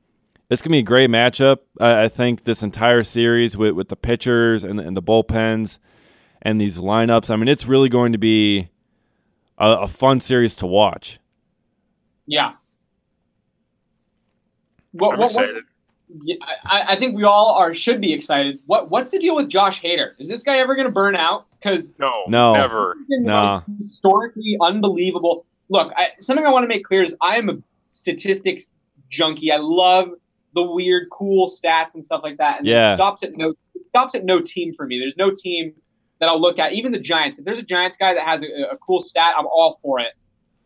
it's going to be a great matchup. I I think this entire series with, with the pitchers and the, and the bullpens and these lineups. I mean, it's really going to be a, a fun series to watch. Yeah. What, I'm what, what, excited. Yeah, I, I think we all are should be excited. What what's the deal with Josh Hader? Is this guy ever going to burn out? Because No, No. never. Nah. historically unbelievable. Look, I, something I want to make clear is I am a statistics junkie. I love the weird, cool stats and stuff like that. And Yeah. it stops at no it stops at no team for me. There's no team that I'll look at. Even the Giants. If there's a Giants guy that has a, a cool stat, I'm all for it.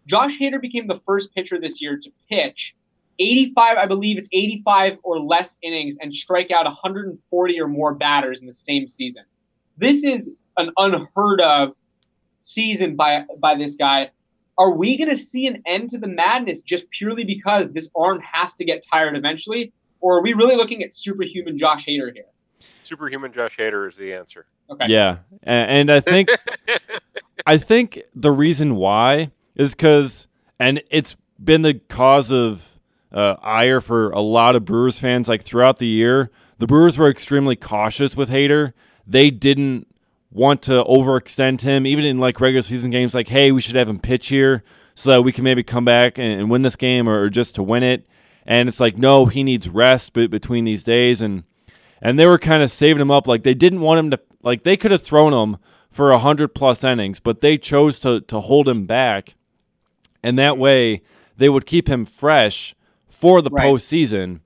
Josh Hader became the first pitcher this year to pitch 85, I believe it's 85 or less innings and strike out 140 or more batters in the same season. This is an unheard of season by by this guy. Are we going to see an end to the madness just purely because this arm has to get tired eventually, or are we really looking at superhuman Josh Hader here? Superhuman Josh Hader is the answer. Okay. Yeah, and, and I think I think the reason why is because, and it's been the cause of uh, ire for a lot of Brewers fans. Like throughout the year, the Brewers were extremely cautious with Hader. They didn't want to overextend him, even in like regular season games. Like, hey, we should have him pitch here so that we can maybe come back and, and win this game, or, or just to win it. And it's like, no, he needs rest be- between these days, and and they were kind of saving him up. Like they didn't want him to like they could have thrown him for a hundred plus innings, but they chose to to hold him back, and that way they would keep him fresh for the Right. postseason.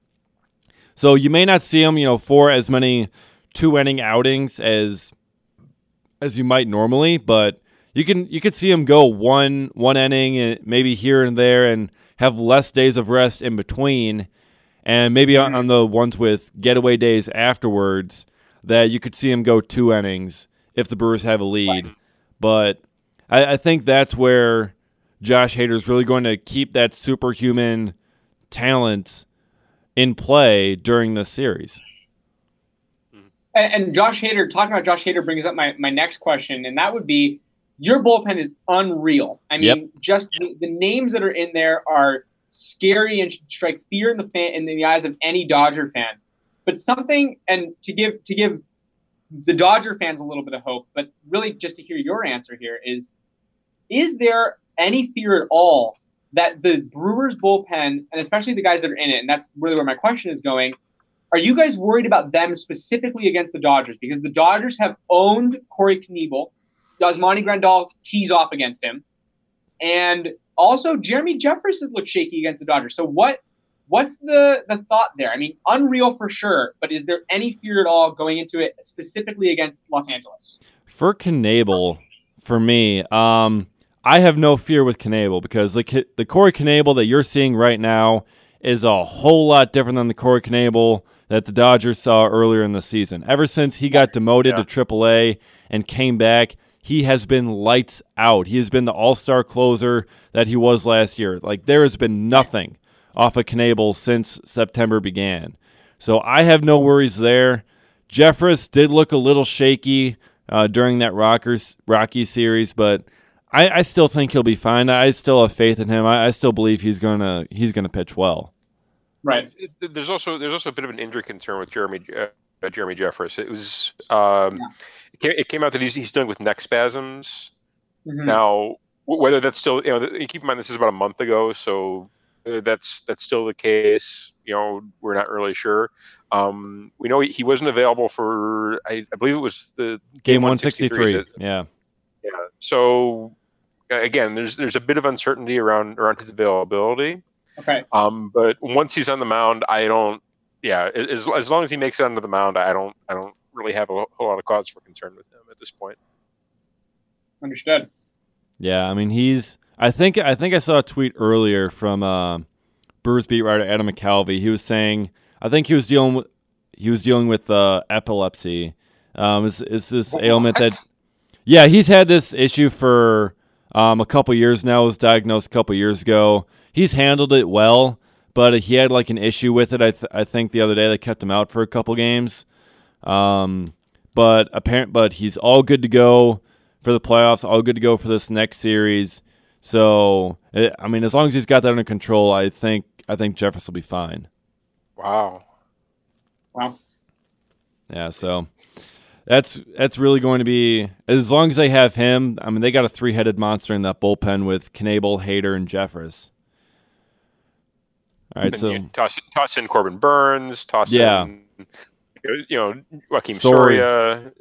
So you may not see him, you know, for as many two inning outings as as you might normally, but you can you could see him go one one inning and maybe here and there and have less days of rest in between and maybe on, on mm-hmm. the ones with getaway days afterwards that you could see him go two innings if the Brewers have a lead. But I, I think that's where Josh Hader is really going to keep that superhuman talent in play during this series. Mm-hmm. And, and Josh Hader, talking about Josh Hader brings up my, my next question, and that would be your bullpen is unreal. I mean, Yep. just the, the names that are in there are scary and should strike fear in the fan in the eyes of any Dodger fan. But something, and to give to give the Dodger fans a little bit of hope, but really just to hear your answer here is: Is there any fear at all that the Brewers bullpen, and especially the guys that are in it, and that's really where my question is going, are you guys worried about them specifically against the Dodgers? Because the Dodgers have owned Corey Knebel. Yasmani Grandal tees off against him. And also Jeremy Jeffress has looked shaky against the Dodgers. So what what's the, the thought there? I mean, unreal for sure, but is there any fear at all going into it specifically against Los Angeles? For Knebel, for me, um, I have no fear with Knebel because the the Corey Knebel that you're seeing right now is a whole lot different than the Corey Knebel that the Dodgers saw earlier in the season. Ever since he got demoted yeah. to AAA and came back, he has been lights out. He has been the all star closer that he was last year. Like, there has been nothing off of Knebel since September began. So I have no worries there. Jeffress did look a little shaky uh, during that Rockers, Rocky series, but I, I, still think he'll be fine. I still have faith in him. I, I still believe he's gonna he's gonna pitch well. Right. There's also there's also a bit of an injury concern with Jeremy uh, Jeremy Jeffress. It was um, yeah. It, came, out that he's he's dealing with neck spasms. Mm-hmm. Now, whether that's still you know keep in mind this is about a month ago, so uh, that's that's still the case. You know, we're not really sure. Um, we know he, he, wasn't available for I, I, believe it was the game, game 163. 163. Yeah. Yeah. So again, there's there's a bit of uncertainty around around his availability. Okay. Um, but once he's on the mound, I don't. Yeah, as, as long as he makes it onto the mound, I don't. I don't really have a whole lot of cause for concern with him at this point. Understood. Yeah, I mean he's. I think I think I saw a tweet earlier from uh, Brewers beat writer Adam McCalvy. He was saying I think he was dealing with he was dealing with uh, epilepsy. Um, is is this what? ailment that? Yeah, he's had this issue for um, a couple years now. It was diagnosed a couple years ago he's handled it well, but he had like an issue with it. I th- I think the other day they kept him out for a couple games. Um, but apparent, but he's all good to go for the playoffs. All good to go for this next series. So it, I mean, as long as he's got that under control, I think I think Jeffress will be fine. Wow. Wow. Yeah. So that's that's really going to be as long as they have him. I mean, they got a three headed monster in that bullpen with Knebel, Hader, and Jeffress. All right, so toss toss in Corbin Burnes, toss yeah. in you know Joakim Soria,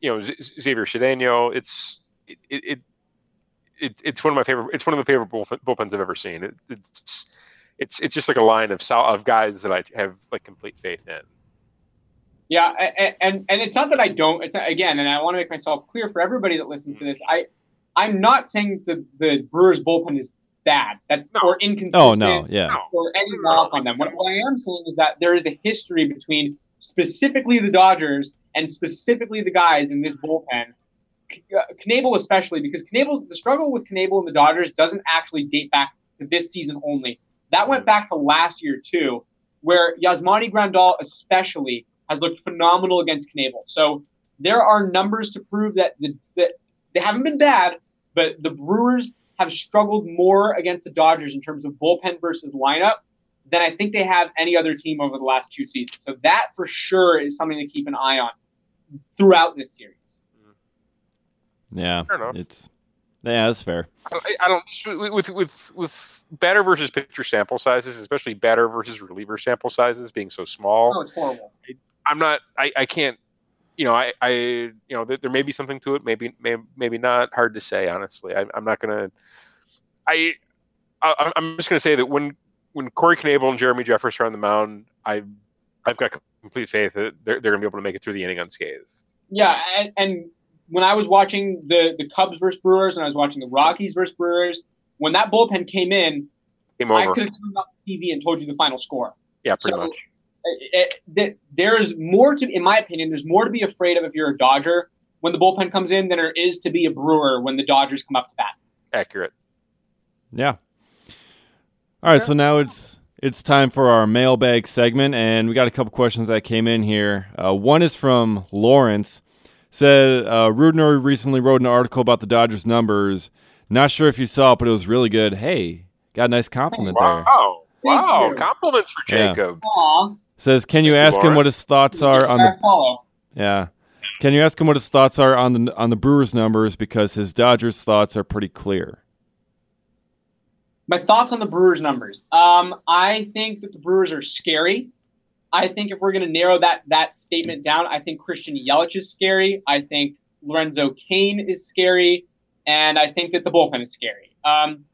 you know Xavier Cedeno. It's it, it, it, it's one of my favorite. It's one of the favorite bullpens I've ever seen. It, it's it's it's just like a line of of guys that I have like complete faith in. Yeah, and and it's not that I don't. It's again, and I want to make myself clear for everybody that listens to this. I I'm not saying the the Brewers bullpen is bad. That's no. or inconsistent. Oh no, yeah. Or any knock on them. What, what I am saying is that there is a history between specifically the Dodgers and specifically the guys in this bullpen. Knebel especially because Knebel the struggle with Knebel and the Dodgers doesn't actually date back to this season only. That went back to last year too, where Yasmani Grandal especially has looked phenomenal against Knebel. So there are numbers to prove that the, that they haven't been bad, but the Brewers have struggled more against the Dodgers in terms of bullpen versus lineup than I think they have any other team over the last two seasons. So that for sure is something to keep an eye on throughout this series. Yeah, it's yeah, that's fair. I, I don't with with with batter versus pitcher sample sizes, especially batter versus reliever sample sizes being so small. Oh, it's horrible. I'm not. I, I can't you know, I, I, you know, there, there, may be something to it, maybe, may, maybe not. Hard to say, honestly. I, am not gonna. I, I, I, am just gonna say that when when Corey Knebel and Jeremy Jeffress are on the mound, I, I've got complete faith that they're, they're gonna be able to make it through the inning unscathed. Yeah, and, and when I was watching the the Cubs versus Brewers and I was watching the Rockies versus Brewers, when that bullpen came in, came I could have turned off the TV and told you the final score. Yeah, pretty so, much eh, eh, it, there's more to, in my opinion, there's more to be afraid of if you're a Dodger when the bullpen comes in than there is to be a Brewer when the Dodgers come up to bat. Accurate. Yeah. All right, so now it's it's time for our mailbag segment, and we got a couple questions that came in here. Uh, one is from Lawrence. Said uh, Rudner recently wrote an article about the Dodgers numbers. Not sure if you saw it, but it was really good. Hey, got a nice compliment wow. there. Wow, wow! Compliments for Jacob. Yeah. Says, can you ask him what his thoughts are on the? Follow. Yeah. Can you ask him what his thoughts are on the on the Brewers numbers because his Dodgers thoughts are pretty clear. My thoughts on the Brewers numbers. Um, I think that the Brewers are scary. I think if we're going to narrow that that statement down, I think Christian Yelich is scary. I think Lorenzo Cain is scary, and I think that the bullpen is scary. Um,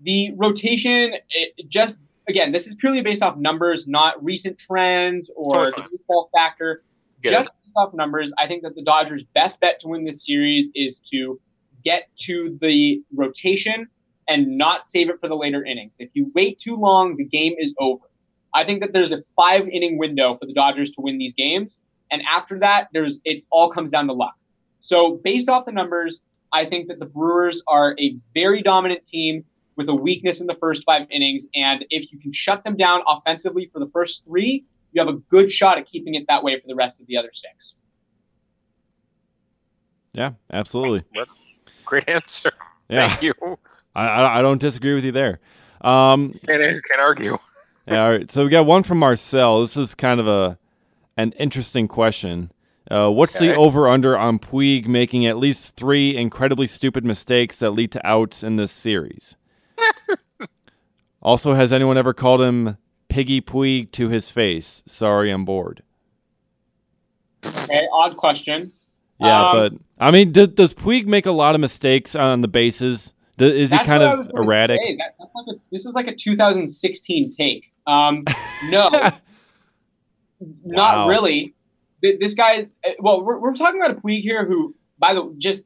the rotation, it just again, this is purely based off numbers, not recent trends or the baseball factor. Get just it. based off numbers, I think that the Dodgers' best bet to win this series is to get to the rotation and not save it for the later innings. If you wait too long, the game is over. I think that there's a five inning window for the Dodgers to win these games, and after that, there's it all comes down to luck. So based off the numbers, I think that the Brewers are a very dominant team with a weakness in the first five innings, and if you can shut them down offensively for the first three, you have a good shot at keeping it that way for the rest of the other six. Yeah, absolutely. That's great answer. Yeah, Thank you. I, I I don't disagree with you there. Um, Can't, can't argue. yeah, all right. So we got one from Marcel. This is kind of a an interesting question. Uh, what's the over under on Puig making at least three incredibly stupid mistakes that lead to outs in this series? also, has anyone ever called him Piggy Puig to his face? Sorry, I'm bored. Okay, odd question. Yeah, Um, but I mean, d- does Puig make a lot of mistakes on the bases? D- is That's kind of erratic? That- that's like a, this is like a 2016 take. Um, no, not Wow. really. This guy, uh, well, we're, we're talking about a Puig here who, by the just,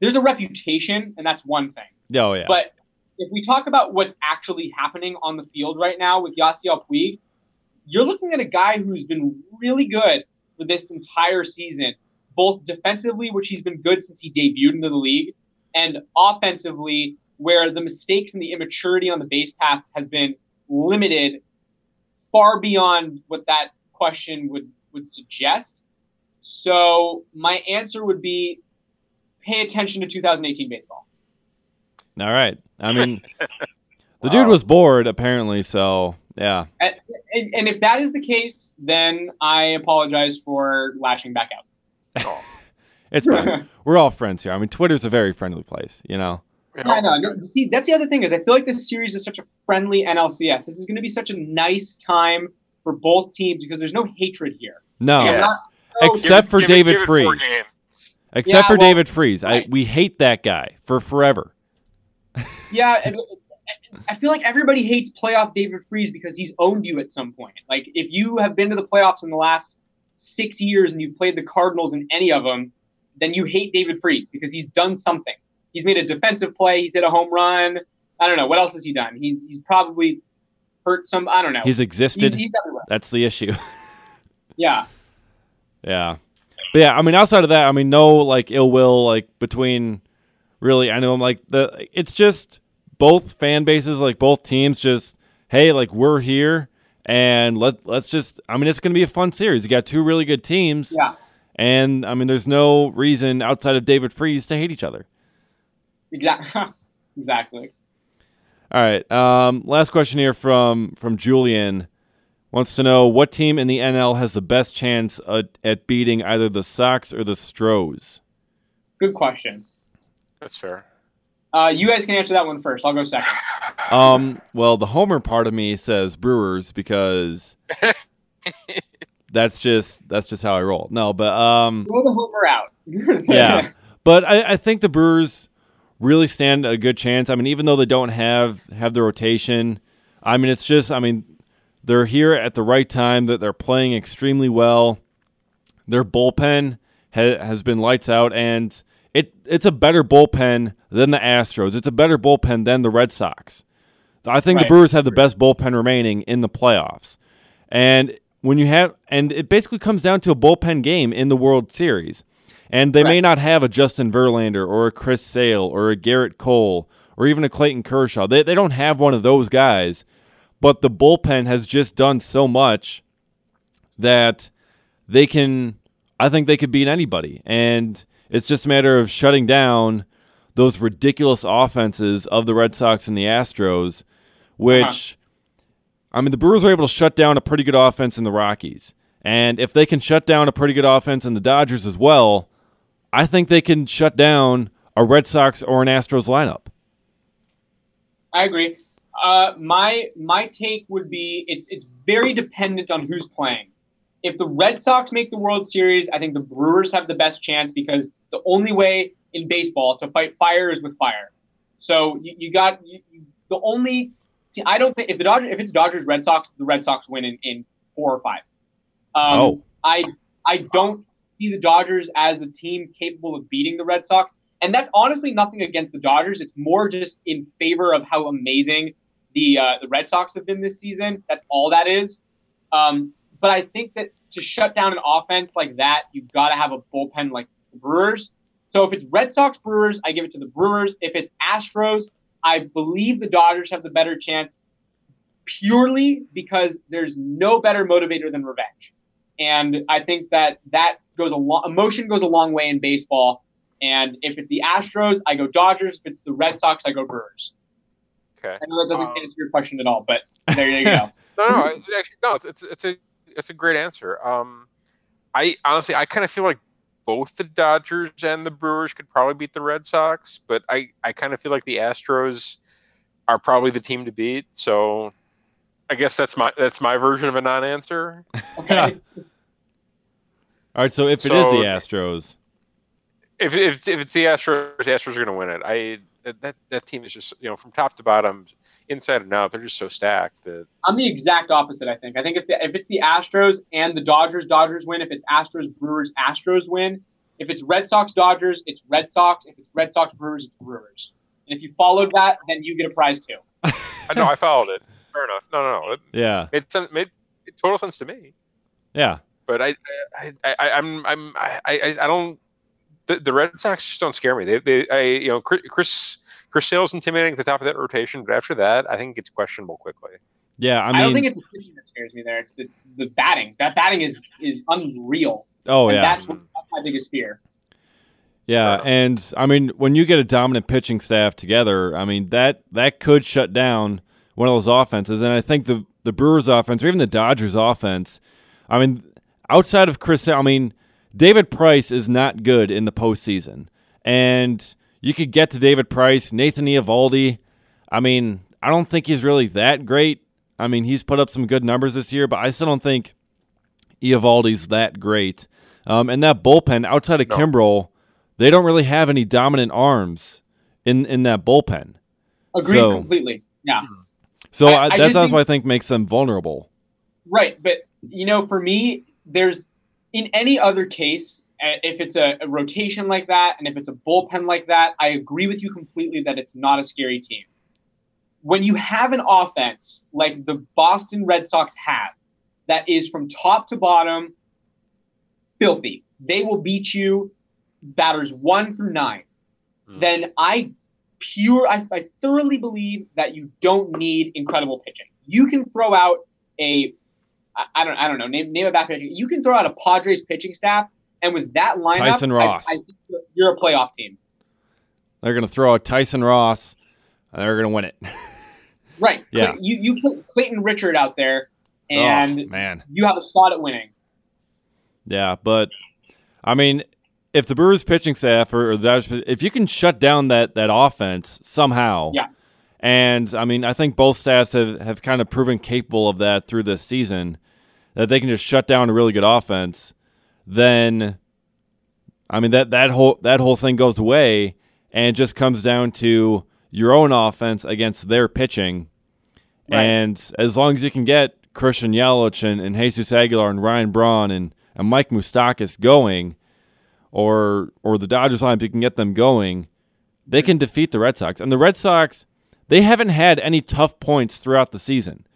there's a reputation, and that's one thing. oh yeah, But if we talk about what's actually happening on the field right now with Yasiel Puig, you're looking at a guy who's been really good for this entire season, both defensively, which he's been good since he debuted into the league, and offensively, where the mistakes and the immaturity on the base paths has been limited far beyond what that question would, would suggest. So my answer would be pay attention to 2018 baseball. all right. I mean, the dude was bored apparently, so yeah. And, and, and if that is the case, then I apologize for latching back out. It's fine. We're all friends here. I mean, Twitter's a very friendly place, you know. I know. No, see, that's the other thing is I feel like this series is such a friendly NLCS. This is going to be such a nice time for both teams because there's no hatred here. No, Yeah. not- oh, except for give David give it Freese. except Yeah, for well, David Freese. I we hate that guy for forever. yeah, and- I feel like everybody hates playoff David Freese because he's owned you at some point. Like if you have been to the playoffs in the last six years and you've played the Cardinals in any of them, then you hate David Freese because he's done something. He's made a defensive play. He's hit a home run. I don't know what else has he done. He's he's probably hurt some. I don't know. He's existed. he's, he's. That's the issue. Yeah. yeah, but yeah. I mean, outside of that, I mean, no like ill will like between. Really, I know I'm like the. It's just both fan bases, like both teams, just hey, like we're here and let let's just. I mean, it's going to be a fun series. You got two really good teams. Yeah. And I mean, there's no reason outside of David Freese to hate each other. Exactly. exactly. All right. Um, last question here from from Julian wants to know what team in the NL has the best chance at, at beating either the Sox or the Stros. Good question. That's fair. Uh, you guys can answer that one first. I'll go second. Um, well, the homer part of me says Brewers because that's just that's just how I roll. No, but um, Throw the homer out. yeah. But I, I think the Brewers really stand a good chance. I mean, even though they don't have have the rotation, I mean, it's just I mean, they're here at the right time. That they're playing extremely well. Their bullpen ha- has been lights out, and it it's a better bullpen than the Astros. It's a better bullpen than the Red Sox. I think the Brewers have the best bullpen remaining in the playoffs. And when you have, and it basically comes down to a bullpen game in the World Series. And they may not have a Justin Verlander or a Chris Sale or a Gerrit Cole or even a Clayton Kershaw. They, they don't have one of those guys. But the bullpen has just done so much that they can, I think they could beat anybody. And it's just a matter of shutting down those ridiculous offenses of the Red Sox and the Astros, uh-huh. which, I mean, the Brewers were able to shut down a pretty good offense in the Rockies. And if they can shut down a pretty good offense in the Dodgers as well, I think they can shut down a Red Sox or an Astros lineup. I agree. Uh, my my take would be it's it's very dependent on who's playing. If the Red Sox make the World Series, I think the Brewers have the best chance because the only way in baseball to fight fire is with fire. So you, you got you, the only. I don't think if the Dodgers if it's Dodgers Red Sox, the Red Sox win in, in four or five. Um, oh. I I don't see the Dodgers as a team capable of beating the Red Sox. And that's honestly nothing against the Dodgers. It's more just in favor of how amazing the uh, the Red Sox have been this season. That's all that is. Um, but I think that to shut down an offense like that, you've got to have a bullpen like the Brewers. So if it's Red Sox Brewers, I give it to the Brewers. If it's Astros, I believe the Dodgers have the better chance purely because there's no better motivator than revenge. And I think that that goes a long emotion goes a long way in baseball. And if it's the Astros, I go Dodgers. If it's the Red Sox, I go Brewers. Okay. I know that doesn't um, answer your question at all, but there you go. no, no, actually, no. It's, it's it's a it's a great answer. Um, I honestly I kind of feel like both the Dodgers and the Brewers could probably beat the Red Sox, but I I kind of feel like the Astros are probably the team to beat. So I guess that's my that's my version of a non-answer. Okay. All right, so if it so, is the Astros, if, if, if it's the Astros, the Astros are going to win it. I that that team is just you know from top to bottom, inside and out, they're just so stacked that I'm the exact opposite. I think. I think if the, if it's the Astros and the Dodgers, Dodgers win. If it's Astros, Brewers, Astros win. If it's Red Sox, Dodgers, it's Red Sox. If it's Red Sox, Brewers, it's Brewers. And if you followed that, then you get a prize too. I know I followed it. Fair enough. No, no, no. It, yeah. It made, made total sense to me. Yeah. But I, I, I, I I'm, I'm, I, I, I don't the, the Red Sox just don't scare me. They, they, I, you know, Chris Chris Sale's intimidating at the top of that rotation, but after that, I think it's questionable quickly. Yeah, I mean, I don't think it's the pitching that scares me there. It's the, the batting. That batting is is unreal. Oh and yeah, that's, what, that's my biggest fear. Yeah, and I mean, when you get a dominant pitching staff together, I mean that that could shut down one of those offenses. And I think the the Brewers offense, or even the Dodgers offense, I mean, outside of Chris, I mean, David Price is not good in the postseason, and you could get to David Price, Nathan Eovaldi. I mean, I don't think he's really that great. I mean, he's put up some good numbers this year, but I still don't think Eovaldi's that great. Um, and that bullpen outside of no. Kimbrel, they don't really have any dominant arms in in that bullpen. Agreed so, completely. Yeah. So I, I, that's also think, I think makes them vulnerable. Right, but you know, for me, there's in any other case, if it's a, a, rotation like that and if it's a bullpen like that, I agree with you completely that it's not a scary team. When you have an offense like the Boston Red Sox have, that is from top to bottom filthy, they will beat you batters one through nine. Mm. Then I pure, I, I thoroughly believe that you don't need incredible pitching. You can throw out a I don't I don't know name name a back pitching. You can throw out a Padres pitching staff and with that lineup, Tyson Ross, I, I you're a playoff team. They're going to throw out Tyson Ross, and they're going to win it. right. Yeah. You you put Clayton Richard out there, oh, and oh, man, you have a shot at winning. Yeah, but I mean, if the Brewers pitching staff or, or the if you can shut down that that offense somehow, yeah. And I mean, I think both staffs have, have kind of proven capable of that through this season, that they can just shut down a really good offense then I mean that that whole that whole thing goes away and just comes down to your own offense against their pitching. Right. And as long as you can get Christian Yelich and, and Jesus Aguilar and Ryan Braun and, and Mike Moustakas going, or or the Dodgers line, if you can get them going, they can defeat the Red Sox. And the Red Sox, they haven't had any tough points throughout the season.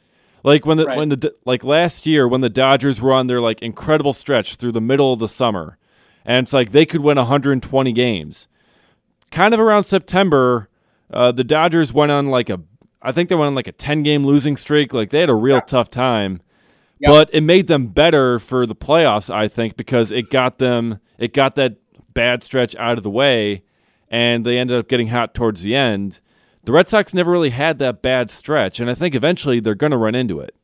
Like when the right. when the like last year when the Dodgers were on their like incredible stretch through the middle of the summer, and it's like they could win 120 games. Kind of around September, uh, the Dodgers went on like a I think they went on like a 10 game losing streak. Like they had a real yeah. tough time. Yep. But it made them better for the playoffs, I think, because it got them it got that bad stretch out of the way and they ended up getting hot towards the end the Red Sox never really had that bad stretch, and I think eventually they're going to run into it.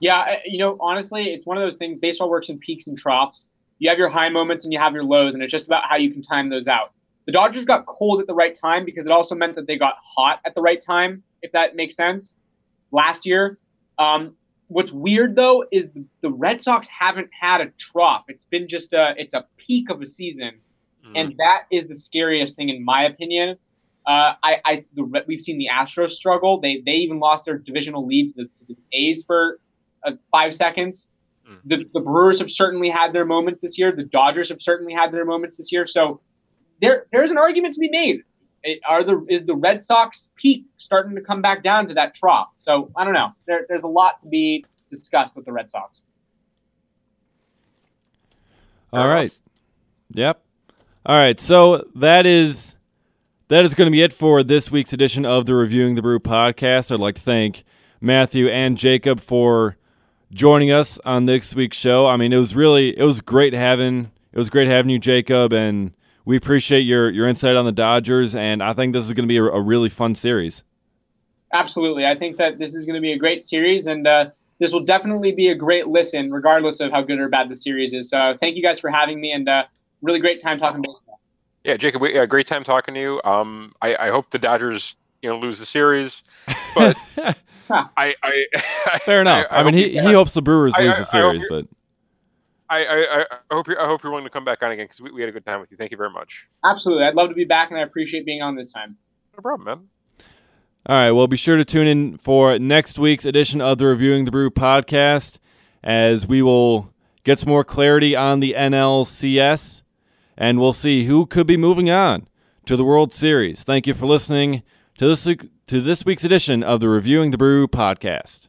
Yeah, you know, honestly, it's one of those things. Baseball works in peaks and troughs. You have your high moments and you have your lows, and it's just about how you can time those out. The Dodgers got cold at the right time because it also meant that they got hot at the right time, if that makes sense. Last year, um, what's weird though is the, the, Red Sox haven't had a trough. It's been just a it's a peak of a season, mm-hmm. and that is the scariest thing in my opinion. Uh, I, I the, we've seen the Astros struggle. They they even lost their divisional lead to the, to the A's for uh, five seconds. Mm. The, the Brewers have certainly had their moments this year. The Dodgers have certainly had their moments this year. So there there's an argument to be made. It, are the is the Red Sox peak starting to come back down to that trough? So I don't know. There, there's a lot to be discussed with the Red Sox. All right. Yep. All right. So that is that is going to be it for this week's edition of the Reviewing the Brew podcast. I'd like to thank Matthew and Jacob for joining us on this week's show. I mean, it was really it was great having it was great having you, Jacob, and we appreciate your your insight on the Dodgers, and I think this is going to be a, a really fun series. Absolutely, I think that this is going to be a great series, and uh, this will definitely be a great listen, regardless of how good or bad the series is. So, thank you guys for having me, and uh, really great time talking baseball. Yeah, Jacob, we, uh, great time talking to you. Um, I, I hope the Dodgers, you know, lose the series, but. I, I, fair enough. I, I, I mean, he, he hopes the Brewers lose the series, but I, I, I hope you're I hope you're willing to come back on again because we, we had a good time with you. Thank you very much. Absolutely, I'd love to be back, and I appreciate being on this time. No problem, man. All right, well, be sure to tune in for next week's edition of the Reviewing the Brew podcast, as we will get some more clarity on the NLCS, and we'll see who could be moving on to the World Series. Thank you for listening to this to this week's edition of the Reviewing the Brew podcast.